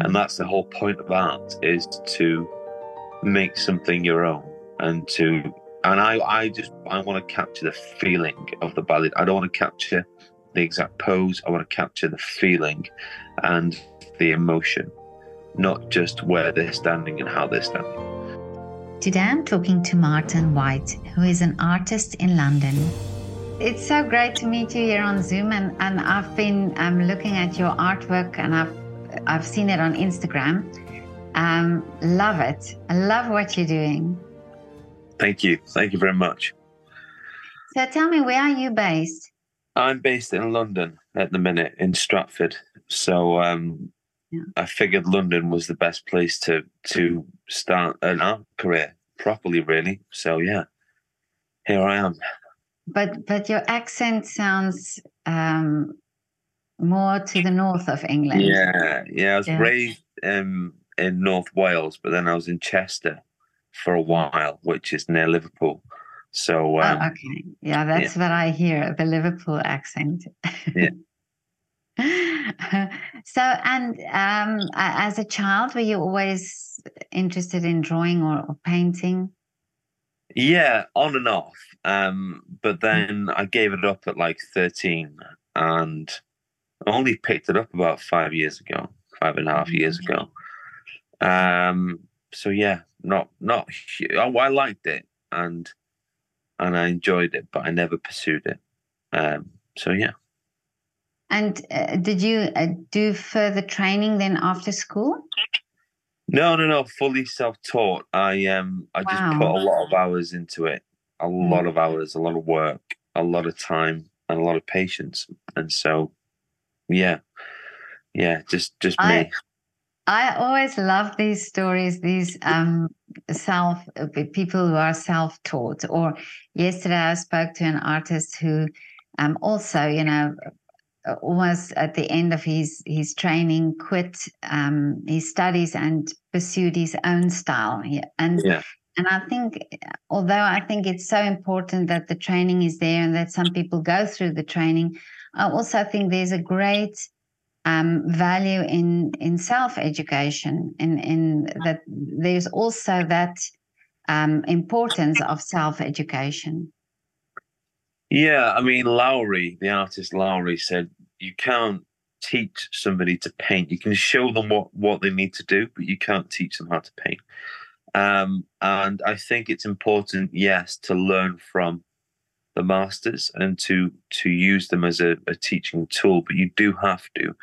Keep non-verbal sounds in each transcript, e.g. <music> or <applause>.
and that's the whole point of art is to make something your own and to and I I just I want to capture the feeling of the ballet. I don't want to capture the exact pose. I want to capture the feeling and the emotion, not just where they're standing and how they're standing. Today I'm talking to Martin White, who is an artist in London. It's so great to meet you here on Zoom, and, and I've been um, looking at your artwork, and I've I've seen it on Instagram. Um, love it. I love what you're doing. Thank you. Thank you very much. So tell me, where are you based? I'm based in London at the minute, in Stratford. So um, yeah. I figured London was the best place to to start an art career properly, really. So yeah, here I am. But but your accent sounds um, more to the north of England. Yeah, yeah. I was yeah. raised um, in North Wales, but then I was in Chester for a while, which is near Liverpool. So, oh, um, oh, okay, yeah, that's yeah. what I hear the Liverpool accent. Yeah. <laughs> so, and um, as a child, were you always interested in drawing or, or painting? Yeah, on and off. Um, but hmm. then I gave it up at like 13 and I only picked it up about five years ago, five and a half years mm. ago. Um, so yeah, not not. Oh, I liked it and and I enjoyed it, but I never pursued it. Um, so yeah. And uh, did you uh, do further training then after school? No, no, no. Fully self-taught. I um, I wow. just put a lot of hours into it. A mm. lot of hours, a lot of work, a lot of time, and a lot of patience. And so, yeah, yeah, just just I, me. I always love these stories, these um, self uh, people who are self-taught. Or yesterday, I spoke to an artist who um, also, you know, uh, almost at the end of his his training, quit um, his studies and pursued his own style. And yeah. and I think, although I think it's so important that the training is there and that some people go through the training, I also think there's a great um, value in in self education, in in that there's also that um, importance of self education. Yeah, I mean Lowry, the artist Lowry said you can't teach somebody to paint. You can show them what what they need to do, but you can't teach them how to paint. Um, and I think it's important, yes, to learn from the masters and to to use them as a, a teaching tool but you do have to.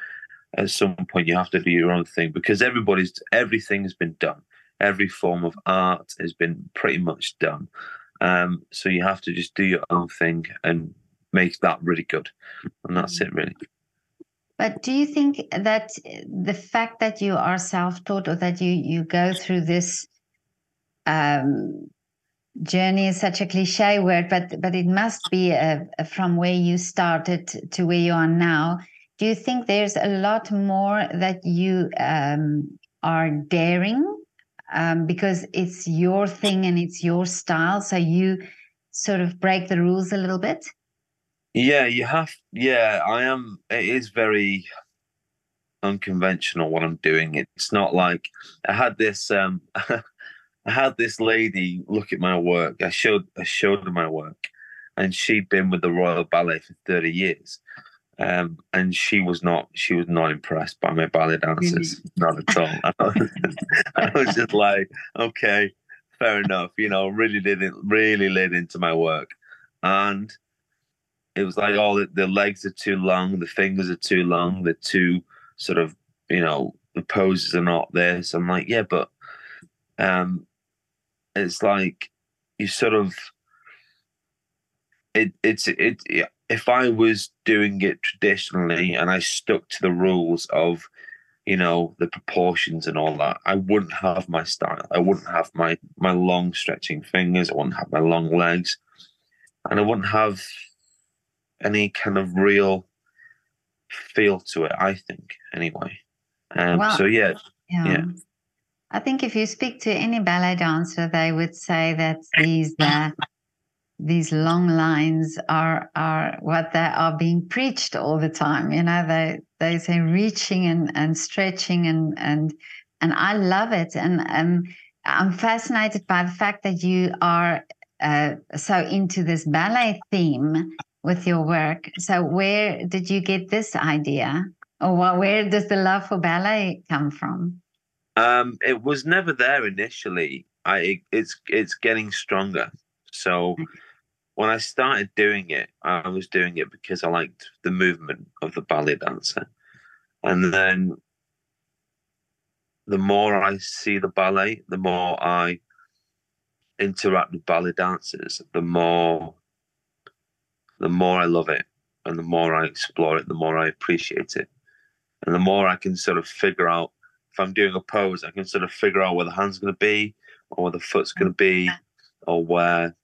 At some point you have to do your own thing because everybody's everything has been done. Every form of art has been pretty much done. Um, so you have to just do your own thing and make that really good. And that's it really. But do you think that the fact that you are self-taught or that you you go through this um, journey is such a cliche word, but but it must be a, a from where you started to where you are now. Do you think there's a lot more that you um, are daring um, because it's your thing and it's your style, so you sort of break the rules a little bit? Yeah, you have. Yeah, I am. It is very unconventional what I'm doing. It's not like I had this. um <laughs> I had this lady look at my work. I showed I showed her my work, and she'd been with the Royal Ballet for thirty years, um, and she was not she was not impressed by my ballet dances, not at all. <laughs> I was just like, okay, fair enough. You know, really did it really laid into my work, and it was like, oh, the, the legs are too long, the fingers are too long, the too sort of you know the poses are not there. So I'm like, yeah, but um, it's like you sort of it it's it if I was doing it traditionally and I stuck to the rules of you know the proportions and all that I wouldn't have my style. I wouldn't have my my long stretching fingers. I wouldn't have my long legs. And I wouldn't have any kind of real feel to it I think anyway. Um well, so yeah. Yeah, yeah. I think if you speak to any ballet dancer, they would say that these uh, these long lines are are what they are being preached all the time. You know, they they say reaching and, and stretching and and and I love it. And um, I'm fascinated by the fact that you are uh, so into this ballet theme with your work. So where did you get this idea, or where does the love for ballet come from? Um, it was never there initially. I it's it's getting stronger. So when I started doing it, I was doing it because I liked the movement of the ballet dancer. And then the more I see the ballet, the more I interact with ballet dancers, the more the more I love it and the more I explore it, the more I appreciate it. And the more I can sort of figure out I'm doing a pose, I can sort of figure out where the hand's gonna be or where the foot's gonna be or where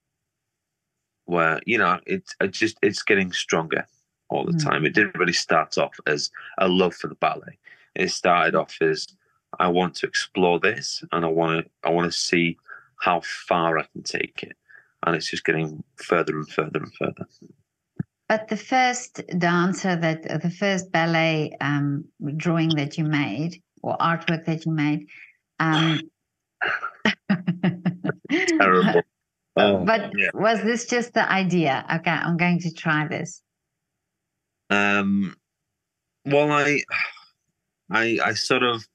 where you know it's it just it's getting stronger all the mm. time. It didn't really start off as a love for the ballet. It started off as I want to explore this and I want to I want to see how far I can take it, and it's just getting further and further and further. But the first dancer that the first ballet um, drawing that you made or artwork that you made. Um, <laughs> Terrible. Oh, but yeah. was this just the idea? Okay, I'm going to try this. Um, well, I, I, I sort of,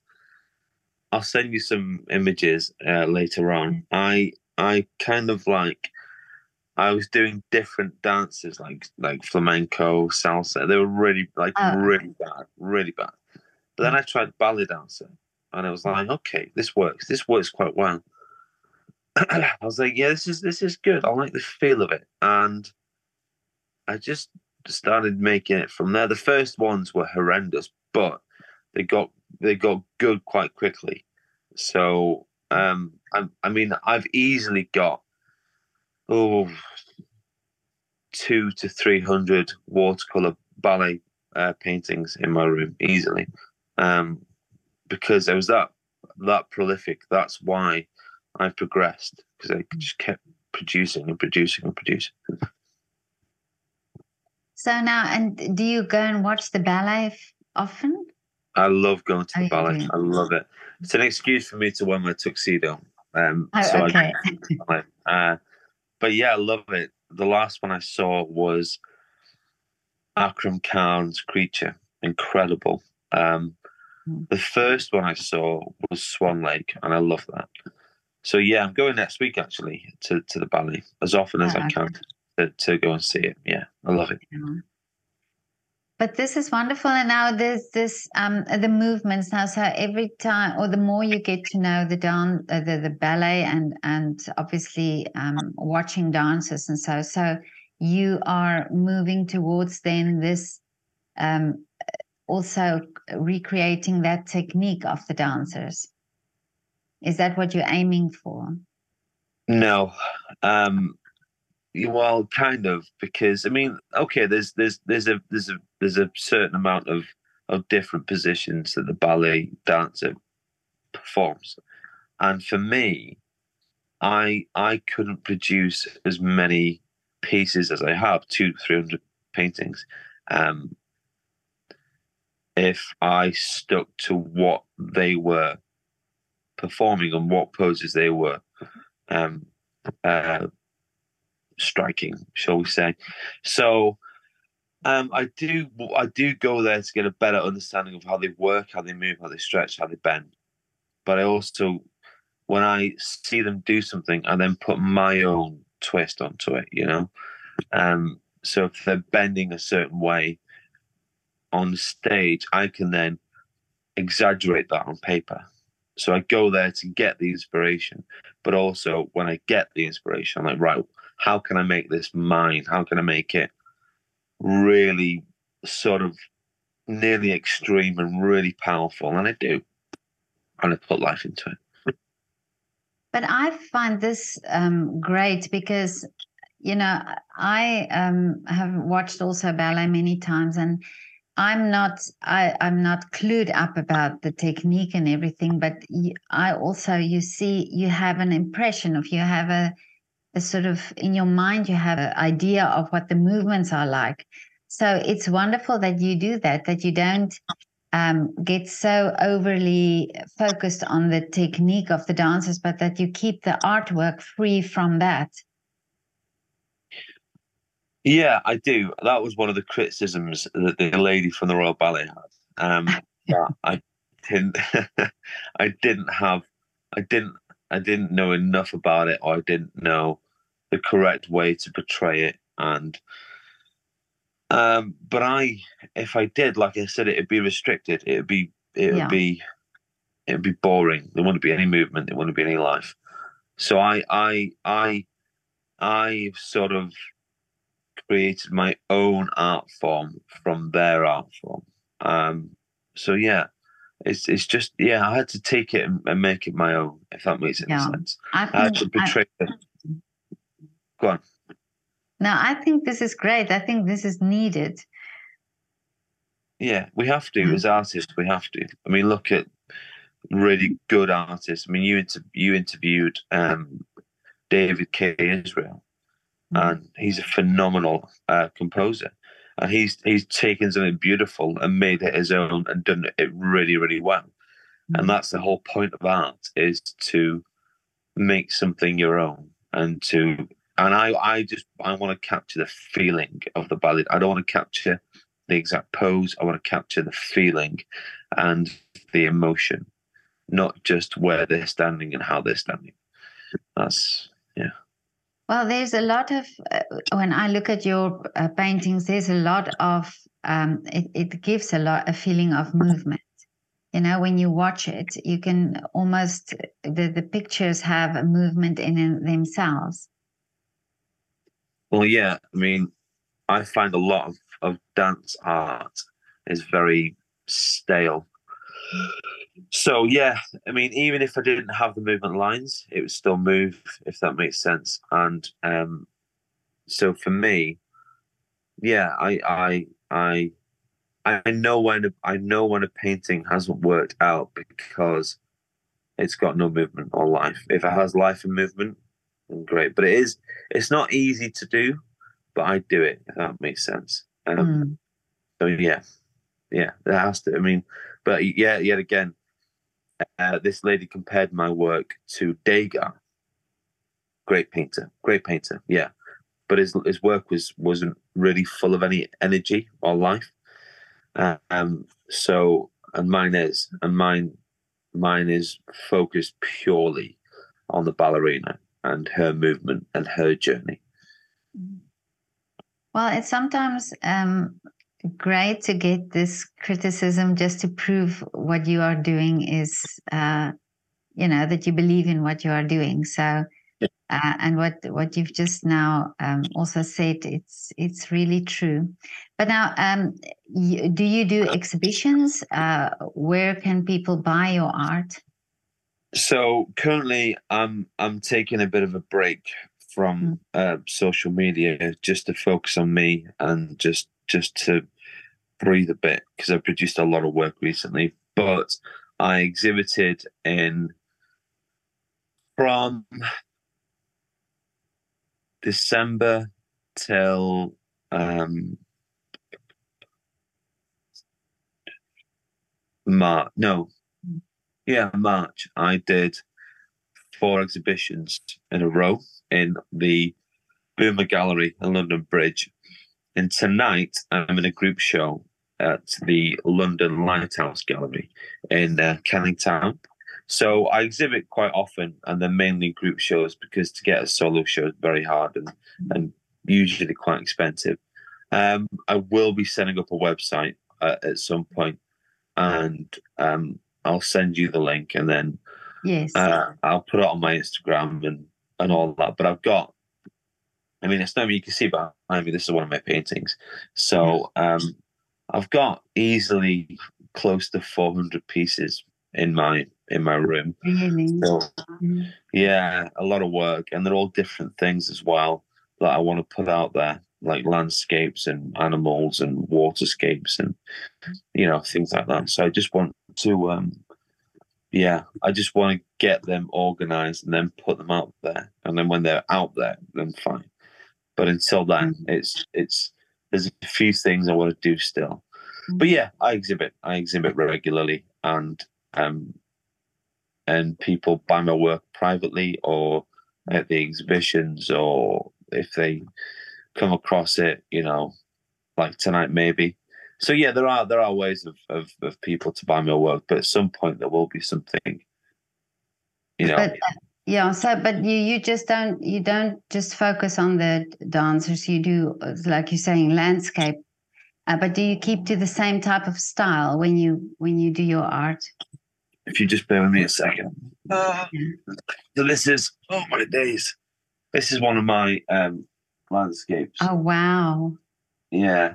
I'll send you some images uh, later on. I, I kind of like, I was doing different dances like like flamenco, salsa. They were really like oh. really bad, really bad. But then I tried ballet dancing, and I was like, okay, this works. This works quite well. <clears throat> I was like, yeah, this is this is good. I like the feel of it, and I just started making it from there. The first ones were horrendous, but they got they got good quite quickly. So um, I, I mean, I've easily got oh two to three hundred watercolor ballet uh, paintings in my room easily, um, because I was that that prolific. That's why I progressed because I just kept producing and producing and producing. So now, and do you go and watch the ballet often? I love going to the oh, ballet. I love it. It's an excuse for me to wear my tuxedo. Um, oh, so okay. I, uh, but yeah, I love it. The last one I saw was Akram Khan's Creature. Incredible. Um. The first one I saw was Swan Lake, and I love that. So yeah, I'm going next week actually to, to the ballet as often as I can to, to go and see it. Yeah, I love it. But this is wonderful, and now there's this um the movements now. So every time, or the more you get to know the dance, uh, the the ballet, and and obviously um, watching dances and so so you are moving towards then this um also recreating that technique of the dancers. Is that what you're aiming for? No. Um, well, kind of, because I mean, okay, there's there's there's a there's a there's a certain amount of of different positions that the ballet dancer performs, and for me, I I couldn't produce as many pieces as I have, two three hundred paintings, um, if I stuck to what they were performing and what poses they were um, uh, striking, shall we say? So um, I do I do go there to get a better understanding of how they work, how they move, how they stretch, how they bend. But I also, when I see them do something, I then put my own twist onto it. You know, um, so if they're bending a certain way on stage, I can then exaggerate that on paper so I go there to get the inspiration, but also when I get the inspiration, I'm like, right, how can I make this mine? How can I make it really sort of nearly extreme and really powerful? And I do. And I put life into it. But I find this um, great because, you know, I um, have watched also ballet many times and I'm not I, I'm not clued up about the technique and everything, but I also you see you have an impression of you have a, a sort of in your mind you have an idea of what the movements are like. So it's wonderful that you do that, that you don't um, get so overly focused on the technique of the dances, but that you keep the artwork free from that. Yeah, I do. That was one of the criticisms that the lady from the Royal Ballet had. Um, <laughs> I didn't, <laughs> I didn't have, I didn't, I didn't know enough about it, or I didn't know the correct way to portray it, and um, but I, if I did, like I said, it'd be restricted. It'd be, it would yeah. be, it would be boring. There wouldn't be any movement. There wouldn't be any life. So I, I, I, I sort of created my own art form from their art form. Um, so yeah, it's it's just yeah, I had to take it and, and make it my own. If that makes any yeah. sense, I, I, had to portray I, it. Go on. No, I think this is great. I think this is needed. Yeah, we have to mm-hmm. as artists. We have to. I mean, look at really good artists. I mean, you inter- you interviewed um, David K. Israel. And he's a phenomenal uh, composer. And he's he's taken something beautiful and made it his own and done it really really well. Mm-hmm. And that's the whole point of art is to make something your own and to and I, I just I want to capture the feeling of the ballet. I don't want to capture the exact pose. I want to capture the feeling and the emotion, not just where they're standing and how they're standing. That's yeah. Well, there's a lot of uh, when I look at your uh, paintings, there's a lot of um, it, it gives a lot a feeling of movement. You know, when you watch it, you can almost the the pictures have a movement in themselves well, yeah. I mean, I find a lot of, of dance art is very stale. So yeah, I mean, even if I didn't have the movement lines, it would still move, if that makes sense. And um, so for me, yeah, I I I I know when a, I know when a painting hasn't worked out because it's got no movement or life. If it has life and movement, then great. But it is it's not easy to do, but I do it. If that makes sense. Um, mm. So yeah, yeah, that has to. I mean, but yeah, yet again, uh, this lady compared my work to Degas. Great painter, great painter. Yeah, but his his work was wasn't really full of any energy or life. Um, so and mine is, and mine mine is focused purely on the ballerina and her movement and her journey. Well, it's sometimes um, great to get this criticism just to prove what you are doing is, uh, you know, that you believe in what you are doing. So, uh, and what what you've just now um, also said, it's it's really true. But now, um, you, do you do exhibitions? Uh, where can people buy your art? So currently, I'm I'm taking a bit of a break from mm. uh, social media just to focus on me and just just to breathe a bit because I produced a lot of work recently. But I exhibited in from December till um, March. No, yeah, March, I did four exhibitions in a row in the Boomer Gallery in London Bridge. And tonight, I'm in a group show at the London Lighthouse Gallery in uh, Canning Town. So I exhibit quite often, and they're mainly group shows because to get a solo show is very hard and, and usually quite expensive. Um, I will be setting up a website uh, at some point, and um, I'll send you the link and then yes, uh, I'll put it on my Instagram and and all that. But I've got, I mean, it's not you can see behind me. This is one of my paintings. So um, I've got easily close to 400 pieces in my in my room. Really? So, yeah, a lot of work, and they're all different things as well that I want to put out there, like landscapes and animals and waterscapes and you know things like that. So I just want to um yeah i just want to get them organized and then put them out there and then when they're out there then fine but until then it's it's there's a few things I want to do still. But yeah, I exhibit. I exhibit regularly, and um, and people buy my work privately or at the exhibitions, or if they come across it, you know, like tonight maybe. So yeah, there are there are ways of of, of people to buy my work, but at some point there will be something, you know. But yeah, so but you you just don't you don't just focus on the dancers. You do uh, like you're saying landscape, uh, but do you keep to the same type of style when you when you do your art? if you just bear with me a second. Uh, so this is oh my days. This is one of my um landscapes. Oh wow! Yeah,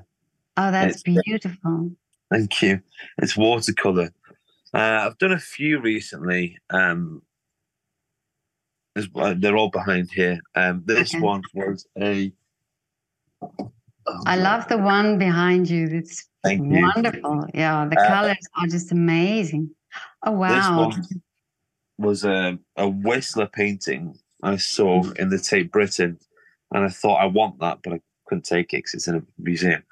Oh, that's It's- beautiful. thank you. It's watercolor. Uh, I've done a few recently. Um, there's- they're all behind here. Um, this Okay. one was a. oh, I love the one behind you. It's Thank you. wonderful. Yeah, the Uh, colors are just amazing. Oh wow! This one was a, a Whistler painting I saw Mm. in the Tate Britain, and I thought I want that, but I couldn't take it because it's in a museum.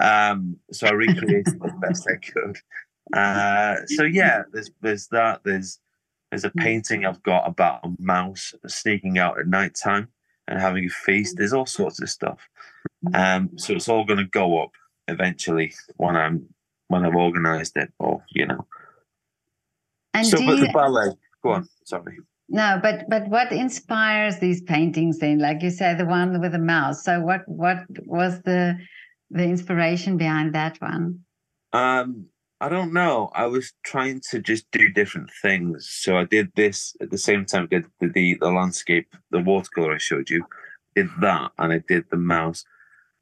Um, so I recreated the best I could. <laughs> Uh, so yeah, there's there's that. There's there's a Mm. painting I've got about a mouse sneaking out at night time and having a feast. There's all sorts of stuff. Um, so it's all going to go up eventually when I'm when I've organised it, or you know. And so, but you, the ballet. Go on. Sorry. no, but but what inspires these paintings then? Like you say, the one with the mouse. So what what was the the inspiration behind that one? Um, I don't know. I was trying to just do different things. So I did this at the same time. Did the the, the landscape, the watercolor I showed you, did that, and I did the mouse,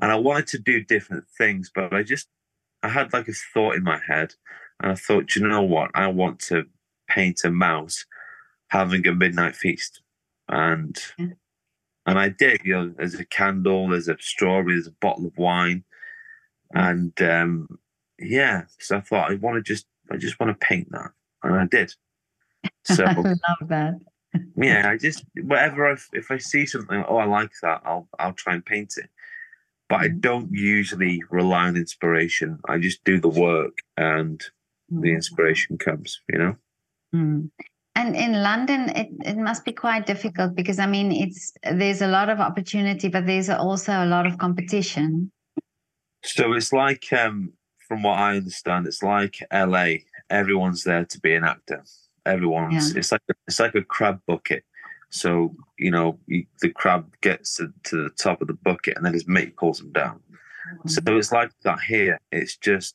and I wanted to do different things, but I just I had like a thought in my head, and I thought, you know what? I want to paint a mouse having a midnight feast, and Yeah. and I did. You know, there's a candle, there's a strawberry, there's a bottle of wine, and um, yeah. So I thought I want to just I just want to paint that, and I did. So <laughs> I love that. yeah, I just whatever I, if I see something, oh, I like that, I'll I'll try and paint it. But I Mhm. don't usually rely on inspiration. I just do the work, and the inspiration comes. You know. Mm. And in London, it, it must be quite difficult because I mean, it's there's a lot of opportunity, but there's also a lot of competition. So it's like, um, from what I understand, it's like LA. Everyone's there to be an actor. Everyone's. It's like it's like a crab bucket. So you know, you, the crab gets to, to the top of the bucket, and then his mate pulls him down. So mm. it's like that here. It's just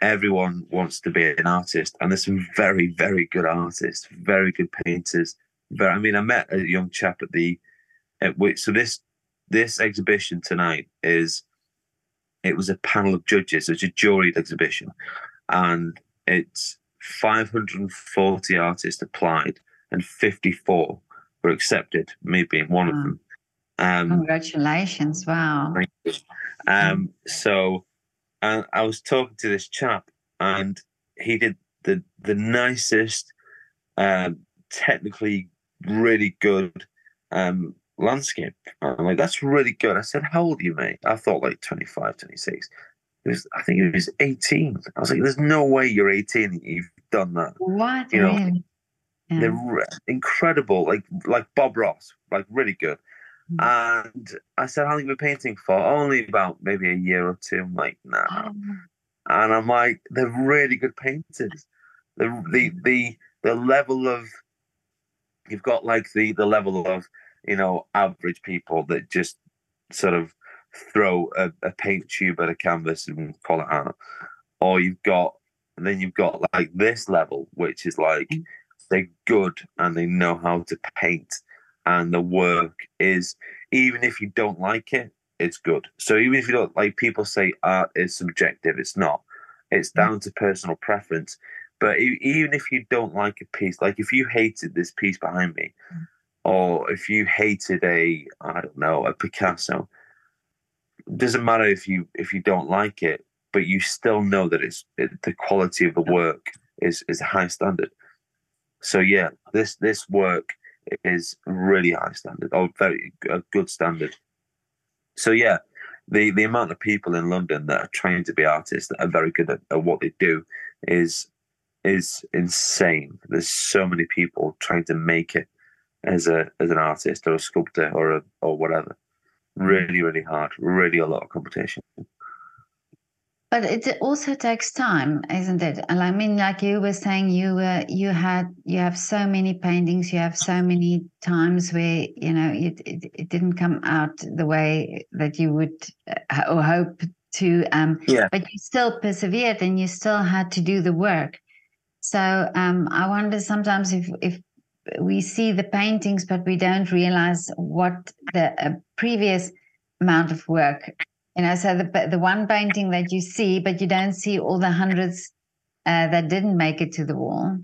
everyone wants to be an artist, and there's some very, very good artists, very good painters. Very, I mean, I met a young chap at the at which so this this exhibition tonight is it was a panel of judges. It's a juried exhibition, and it's 540 artists applied, and 54 were accepted. Me being one of them. Um, Congratulations! Wow. Um, so, I was talking to this chap, and he did the the nicest, um, technically really good um, landscape. I'm like, that's really good. I said, how old are you, mate? I thought like 25, 26. He was, I think he was 18. I was like, there's no way you're 18 and you've done that. What You know, really? Yeah. They're re- incredible, like like Bob Ross, like really good. Hmm. And I said, how long have you been painting for? Only about maybe a year or two. I'm like, nah. Oh, And I'm like, they're really good painters. The the hmm. the the level of you've got like the the level of you know average people that just sort of throw a, a paint tube at a canvas and call it art, or you've got and then you've got like this level, which is like mm. they're good and they know how to paint, and the work is even if you don't like it, it's good. So even if you don't like, people say art is subjective. It's not. It's mm. down to personal preference. But even if you don't like a piece, like if you hated this piece behind me, mm. Or if you hated a, I don't know, a Picasso, doesn't matter if you if you don't like it, but you still know that it's it, the quality of the work is is a high standard. So yeah, this this work is really high standard, or very a good standard. So yeah, the the amount of people in London that are trying to be artists that are very good at, at what they do is is insane. There's so many people trying to make it as a as an artist or a sculptor or a or whatever. Really, really hard. Really a lot of competition. But it also takes time, isn't it? And I mean, like you were saying, you were you had you have so many paintings, you have so many times where you know it it, it didn't come out the way that you would uh, or hope to. Um, yeah. But you still persevered, and you still had to do the work. So um, I wonder sometimes if if we see the paintings, but we don't realize what the uh, previous amount of work you know so the the one painting that you see but you don't see all the hundreds uh, that didn't make it to the wall.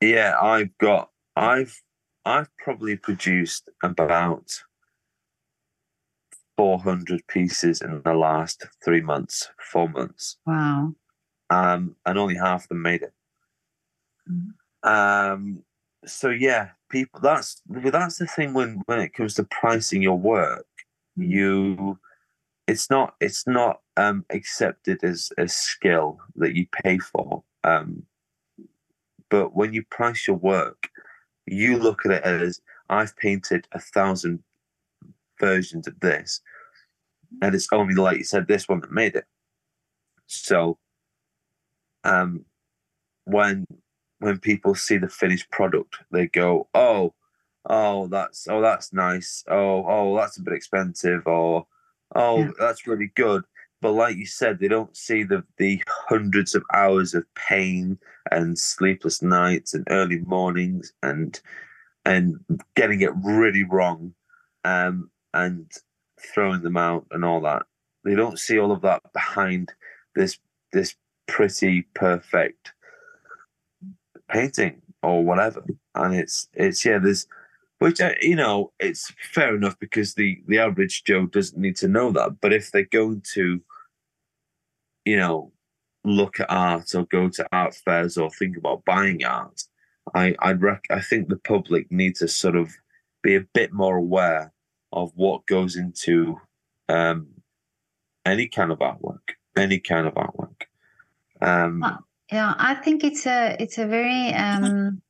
Yeah i've got i've i've probably produced about 400 pieces in the last three months four months. Wow. Um and only half of them made it. Mm-hmm. um so yeah people that's that's the thing when when it comes to pricing your work mm-hmm. you it's not it's not um, accepted as a skill that you pay for. Um, but when you price your work, you look at it as I've painted a thousand versions of this, and it's only like you said this one that made it. So, um, when when people see the finished product, they go, "Oh, oh, that's oh, that's nice. Oh, oh, that's a bit expensive," or oh, yeah. that's really good. But like you said, they don't see the the hundreds of hours of pain and sleepless nights and early mornings and and getting it really wrong, um, and throwing them out and all that. They don't see all of that behind this this pretty perfect painting or whatever. And it's it's yeah, there's which uh, you know, it's fair enough because the the average Joe doesn't need to know that. But if they're going to, you know, look at art or go to art fairs or think about buying art, I I'd rec- I think the public need to sort of be a bit more aware of what goes into um, any kind of artwork, any kind of artwork. Um, yeah, I think it's a it's a very um,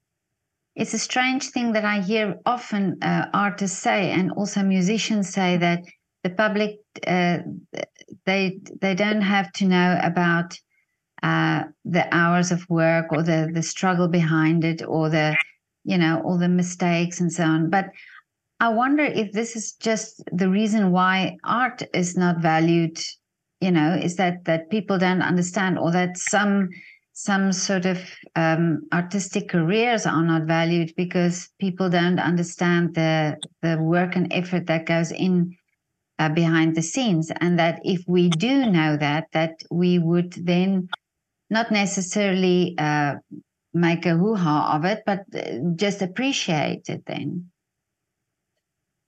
it's a strange thing that I hear often uh, artists say, and also musicians say that the public uh, they they don't have to know about uh, the hours of work or the the struggle behind it or the you know all the mistakes and so on. But I wonder if this is just the reason why art is not valued. You know, is that that people don't understand or that some some sort of um, artistic careers are not valued because people don't understand the the work and effort that goes in uh, behind the scenes, and that if we do know that, that we would then not necessarily uh, make a hoo ha of it, but uh, just appreciate it then.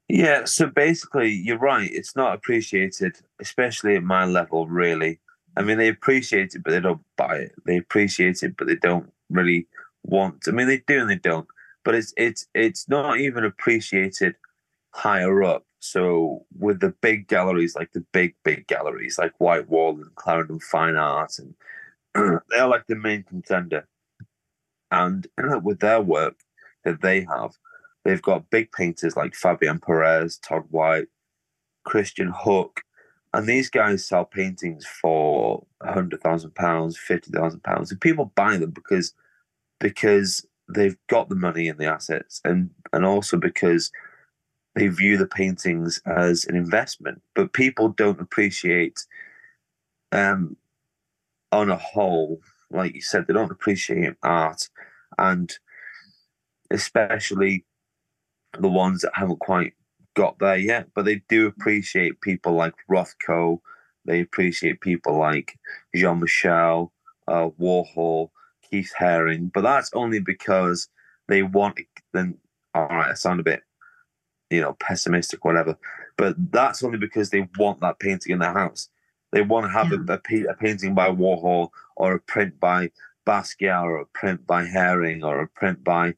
Yeah, so basically, you're right. It's not appreciated, especially at my level, really. I mean, they appreciate it, but they don't buy it. They appreciate it, but they don't really want. I mean, they do and they don't. But it's it's it's not even appreciated higher up. So with the big galleries, like the big big galleries, like White Wall and Clarendon Fine Art, and <clears throat> they're like the main contender. And <clears throat> with their work that they have, they've got big painters like Fabian Perez, Todd White, Christian Hook, and these guys sell paintings for hundred thousand pounds, fifty thousand pounds, and people buy them because because they've got the money and the assets, and and also because they view the paintings as an investment. But people don't appreciate, um, on a whole, like you said, they don't appreciate art, and especially the ones that haven't quite got there yet, but they do appreciate people like Rothko. They appreciate people like Jean Michel, uh, Warhol, Keith Haring, but that's only because they want. Then, all right, I sound a bit, you know, pessimistic, whatever. But that's only because they want that painting in their house. They want to have yeah. a, a, a painting by Warhol or a print by Basquiat or a print by Haring or a print by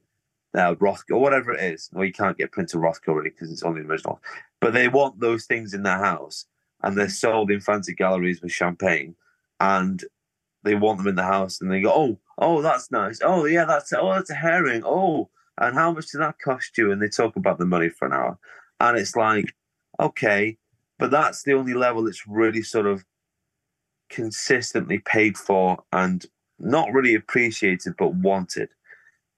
uh, Rothko, or whatever it is. Well, you can't get printed Rothko really because it's only original. But they want those things in their house, and they're sold in fancy galleries with champagne, and they want them in the house, and they go, "Oh, oh, that's nice. Oh, yeah, that's oh, that's a Haring. Oh, and how much did that cost you?" And they talk about the money for an hour, and it's like, okay, but that's the only level that's really sort of consistently paid for and not really appreciated but wanted.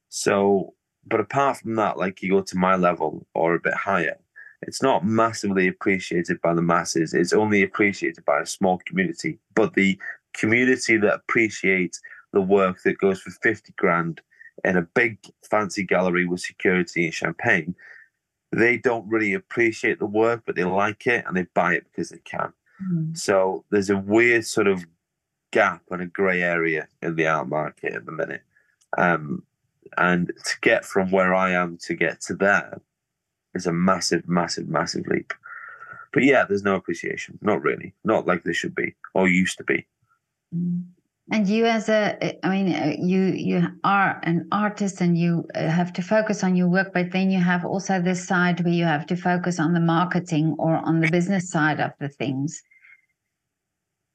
So, but apart from that, like you go to my level or a bit higher, it's not massively appreciated by the masses. It's only appreciated by a small community. But the community that appreciates the work that goes for 50 grand in a big fancy gallery with security and champagne, they don't really appreciate the work, but they like it and they buy it because they can. Mm. So there's a weird sort of gap and a grey area in the art market at the minute. Um, and to get from where I am to get to there is a massive, massive, massive leap. But yeah, there's no appreciation. Not really. Not like there should be or used to be. And you, as a, I mean, uh, you you are an artist, and you uh, have to focus on your work. But then you have also this side where you have to focus on the marketing or on the business side of the things.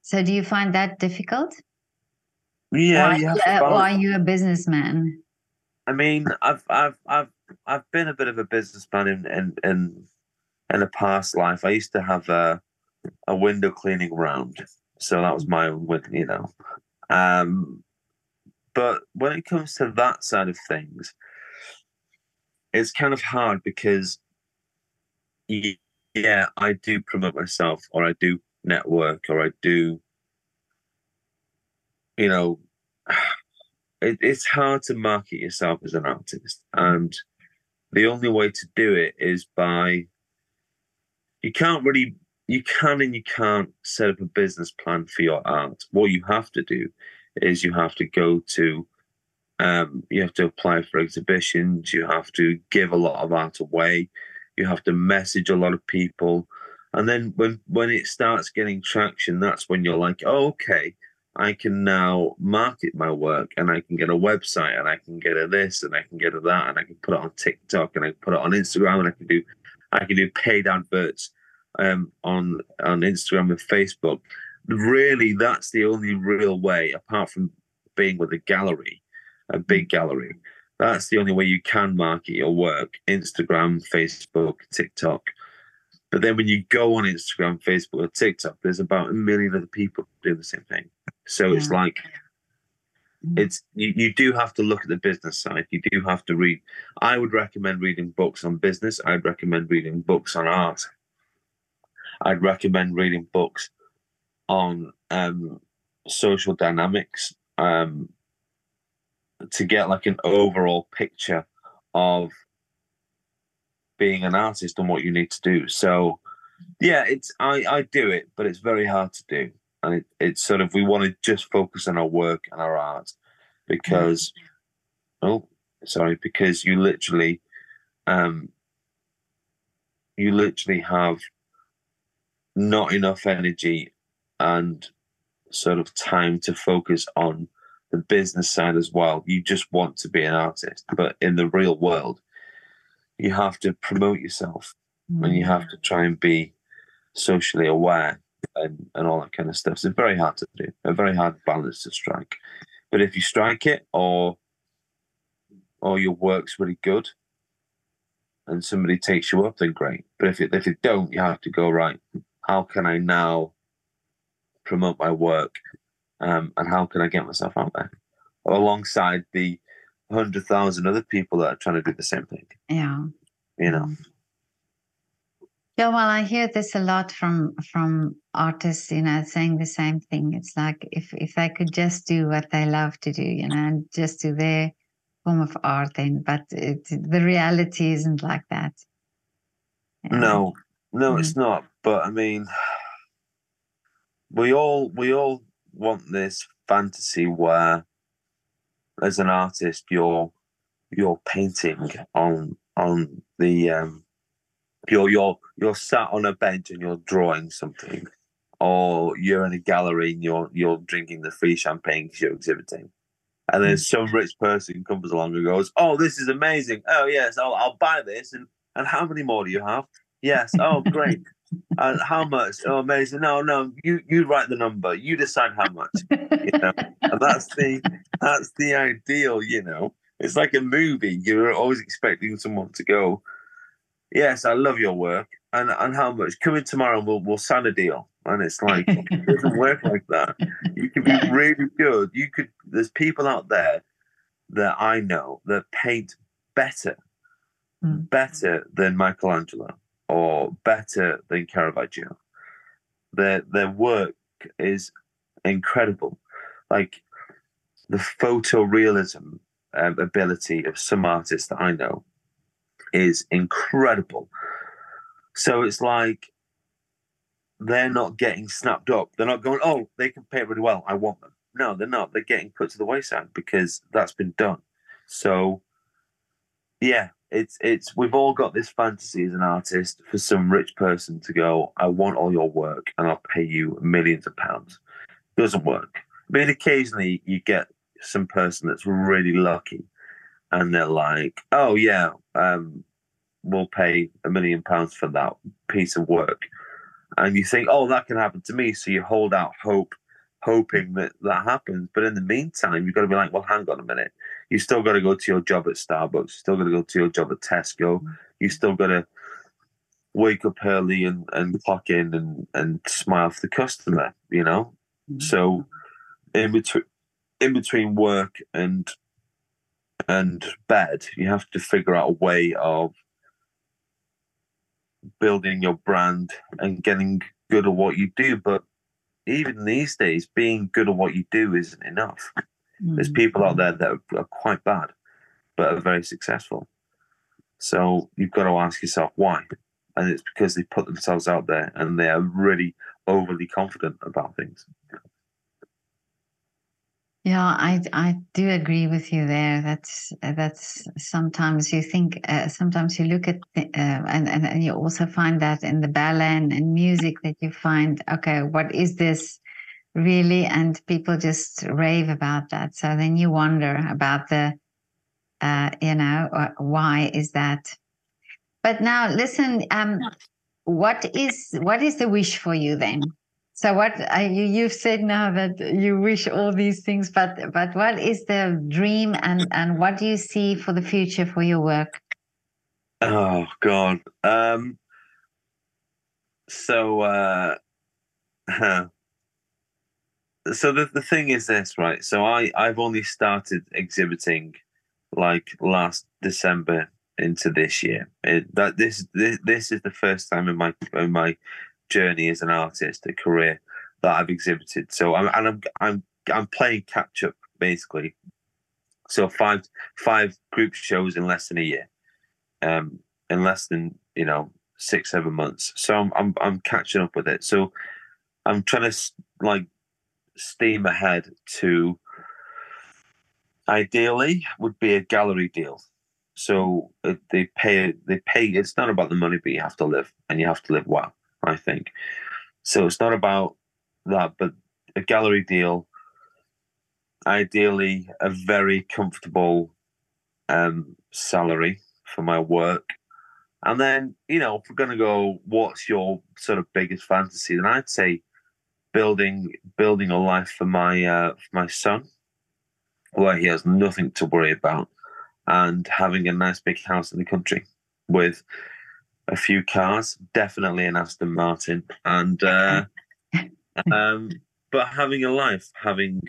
So, do you find that difficult? Yeah, yeah. Uh, or are you a businessman? I mean, I've I've I've I've been a bit of a businessman in in in, in a past life. I used to have a a window cleaning round, so that was my own, you know. Um, but when it comes to that side of things, it's kind of hard because, yeah, I do promote myself, or I do network, or I do, you know, it, it's hard to market yourself as an artist, and the only way to do it is by you can't really you can and you can't set up a business plan for your art. What you have to do is you have to go to, um, you have to apply for exhibitions, you have to give a lot of art away, you have to message a lot of people. And then when, when it starts getting traction, that's when you're like, oh, okay, I can now market my work and I can get a website and I can get a this and I can get a that and I can put it on TikTok and I can put it on Instagram and I can do I can do paid adverts um, on on Instagram and Facebook. Really, that's the only real way, apart from being with a gallery, a big gallery. That's the only way you can market your work: Instagram, Facebook, TikTok. But then when you go on Instagram, Facebook, or TikTok, there's about a million other people doing the same thing. So yeah. it's like mm. it's you, you do have to look at the business side. You do have to read. I would recommend reading books on business. I'd recommend reading books on art. I'd recommend reading books on um, social dynamics um, to get like an overall picture of being an artist and what you need to do. So, yeah, it's I I do it, but it's very hard to do, and it, it's sort of we want to just focus on our work and our art because, oh, sorry, because you literally, um, you literally have not enough energy and sort of time to focus on the business side as well. You just want to be an artist, but in the real world, you have to promote yourself mm. and you have to try and be socially aware and, and all that kind of stuff. So it's very hard to do, a very hard balance to strike. But if you strike it or or your work's really good and somebody takes you up, then great. But if it if it don't, you have to go right how can I now promote my work um, and how can I get myself out there alongside the hundred thousand other people that are trying to do the same thing. Yeah, you know. Yeah, well, I hear this a lot from from artists, you know, saying the same thing. It's like if if they could just do what they love to do, you know, and just do their form of art, then. But it, the reality isn't like that. Yeah. No, no, mm. it's not. But I mean, we all we all want this fantasy where, as an artist, you're you're painting on on the um, you're you're you're sat on a bench and you're drawing something, or you're in a gallery and you're you're drinking the free champagne because you're exhibiting. And then mm. some rich person comes along and goes, "Oh, this is amazing! Oh yes, I'll I'll buy this." And and how many more do you have? Yes. Oh, great. And how much? Oh, amazing! No, no, you you write the number. You decide how much. You know, and that's the that's the ideal. You know, it's like a movie. You're always expecting someone to go, "Yes, I love your work," and and how much? Come in tomorrow, and we'll we'll sign a deal. And it's like it doesn't work like that. You can be really good. You could. There's people out there that I know that paint better, Mm. better than Michelangelo or better than Caravaggio. Their their work is incredible. Like the photorealism um, ability of some artists that I know is incredible. So it's like they're not getting snapped up. They're not going, oh, they can paint really well. I want them. No, they're not. They're getting put to the wayside because that's been done. So, yeah, it's it's we've all got this fantasy as an artist for some rich person to go, I want all your work and I'll pay you millions of pounds. Doesn't work. I mean, occasionally you get some person that's really lucky, and they're like, oh yeah, um, we'll pay a million pounds for that piece of work, and you think, oh, that can happen to me. So you hold out hope, hoping that that happens. But in the meantime, you've got to be like, well, hang on a minute. You still got to go to your job at Starbucks. You still got to go to your job at Tesco. You still got to wake up early and, and clock in and, and smile for the customer, you know? Mm-hmm. So in between in between work and and bed, you have to figure out a way of building your brand and getting good at what you do. But even these days, being good at what you do isn't enough. There's Mm. people out there that are, are quite bad, but are very successful. So you've got to ask yourself why. And it's because they put themselves out there and they are really overly confident about things. Yeah, I I do agree with you there. That's that's sometimes you think uh, sometimes you look at the, uh, and, and and you also find that in the ballet and, and music that you find okay, what is this really? And people just rave about that. So then you wonder about the, uh, you know, uh, why is that? But now listen, um, what is what is the wish for you then? So what uh, you you've said now that you wish all these things, but but what is the dream and and what do you see for the future for your work? Oh God. Um so uh <laughs> so the, the thing is this, right? So I, I've only started exhibiting like last December into this year. It, that this, this this is the first time in my in my journey as an artist, a career that I've exhibited. So I'm and I'm I'm I'm playing catch up basically. So five five group shows in less than a year, um, in less than you know six seven months. So I'm I'm I'm catching up with it. So I'm trying to like steam ahead to ideally would be a gallery deal. So uh, they pay they pay. It's not about the money, but you have to live, and you have to live well. I think. So it's not about that, but a gallery deal. Ideally, a very comfortable um, salary for my work, and then you know if we're gonna go, what's your sort of biggest fantasy? Then I'd say building building a life for my uh, for my son, where he has nothing to worry about, and having a nice big house in the country with a few cars, definitely an Aston Martin, and uh, <laughs> um, but having a life, having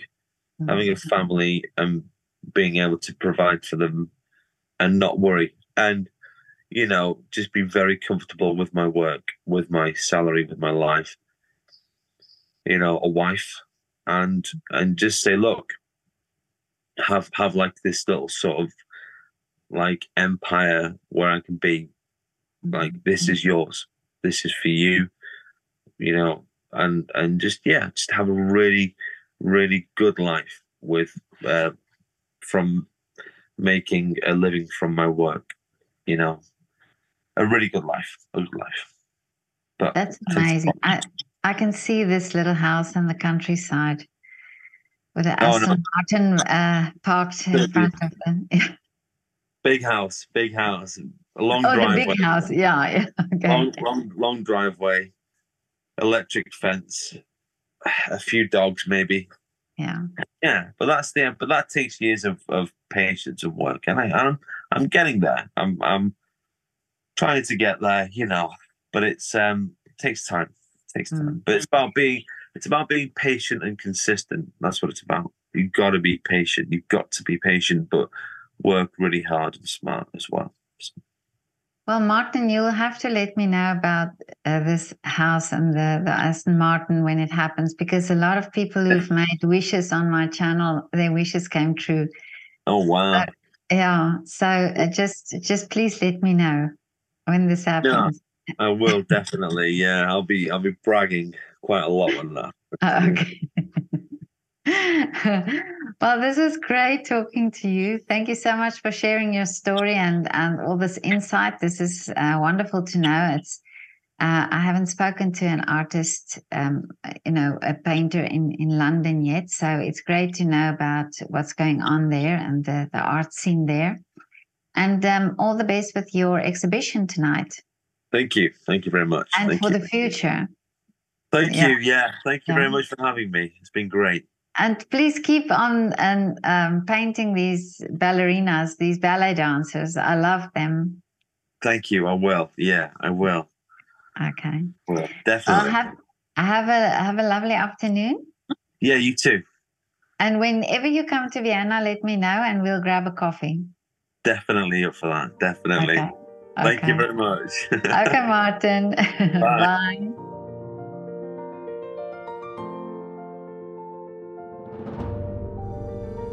having a family, and being able to provide for them, and not worry, and you know, just be very comfortable with my work, with my salary, with my life. You know, a wife, and and just say, look, have have like this little sort of like empire where I can be. Like this is yours. This is for you you know and and just yeah just have a really really good life with uh, from making a living from my work you know. A really good life a good life. But That's amazing. I I can see this little house in the countryside with the Oh, no. Aston Martin uh, parked in front of them. <laughs> Yeah. big house big house a long Oh, the driveway big house. Yeah. yeah. <laughs> Okay. long, long long driveway electric fence, a few dogs, maybe. Yeah. Yeah, but that's the but that takes years of, of patience and work, and I, I'm I'm getting there. I'm I'm trying to get there, you know. But it's um it takes time. Takes time. Mm. But it's about being it's about being patient and consistent. That's what it's about. You've got to be patient. You've got to be patient, but work really hard and smart as well. So, Well, Martin, you'll have to let me know about uh, this house and the, the Aston Martin when it happens, because a lot of people who've <laughs> made wishes on my channel, their wishes came true. oh wow. Yeah. So uh, just just please let me know when this happens. I will definitely. Yeah, I'll be I'll be bragging quite a lot on that. <laughs> Oh, okay. <laughs> well, this is great talking to you. Thank you so much for sharing your story and and all this insight. This is uh, wonderful to know. It's uh, I haven't spoken to an artist, um, you know, a painter in in London yet. So it's great to know about what's going on there and the the art scene there. And um, all the best with your exhibition tonight Thank you. Thank you very much. and Thank for you. the future. Thank Yeah. you. Yeah. Thank you very much for having me. It's been great. And please keep on and um, painting these ballerinas, these ballet dancers. I love them. Thank you. I will. Yeah, I will. Okay. Well, definitely. have have a have a lovely afternoon. yeah, you too. And whenever you come to Vienna, let me know, and we'll grab a coffee. Definitely up for that. Definitely. Okay. Thank you very much. <laughs> Okay, Martin. <laughs> Bye. Bye.